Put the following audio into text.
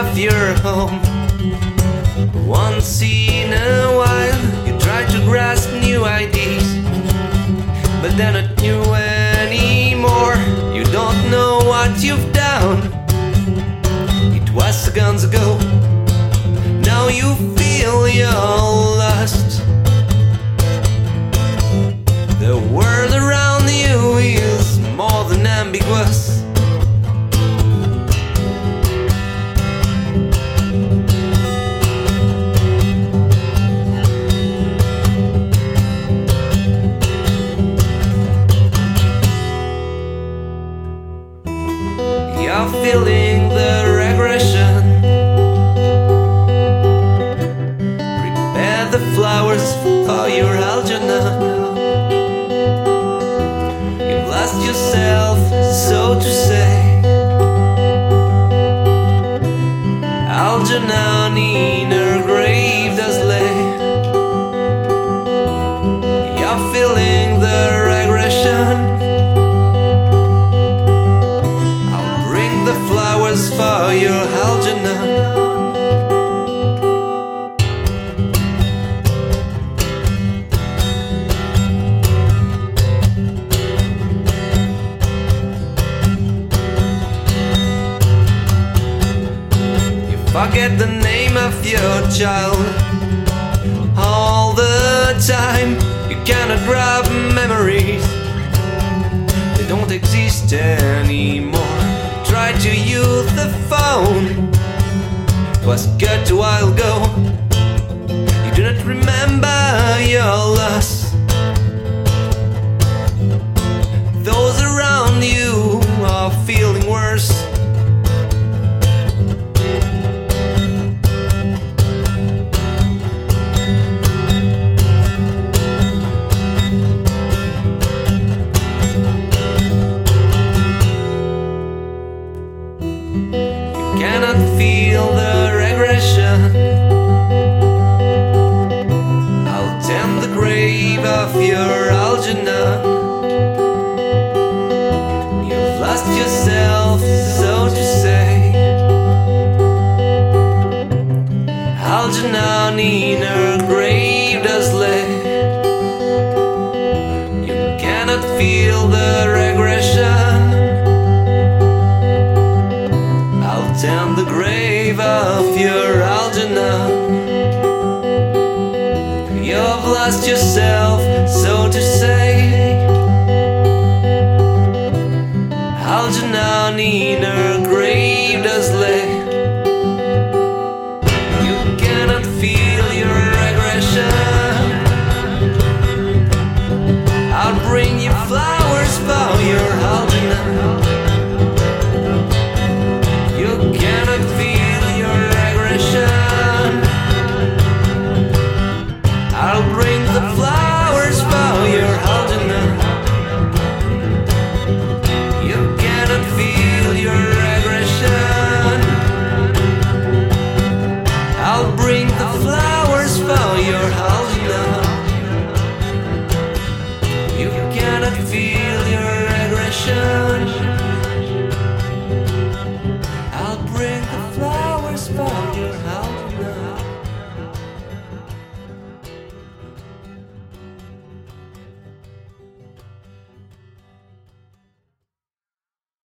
of your home. Once in a while, you try to grasp new ideas, but they're not new anymore. You don't know what you've done. It was seconds ago, now you feel you're lost. Yourself, so to say. Algernon in her grave does lay. You're feeling the regression. I'll bring the flowers for your Algernon. Forget the name of your child all the time. You cannot grab memories, they don't exist anymore. Try to use the phone, it was good a while ago. You do not remember your loss. Feel the regression. I'll tend the grave of your Algernon. You've lost yourself, so to say. Algernon in her grave lost yourself, so to say. Algernon in her grave does lay. You cannot feel your regression. I'll bring you flowers for your Algernon. you feel your aggression.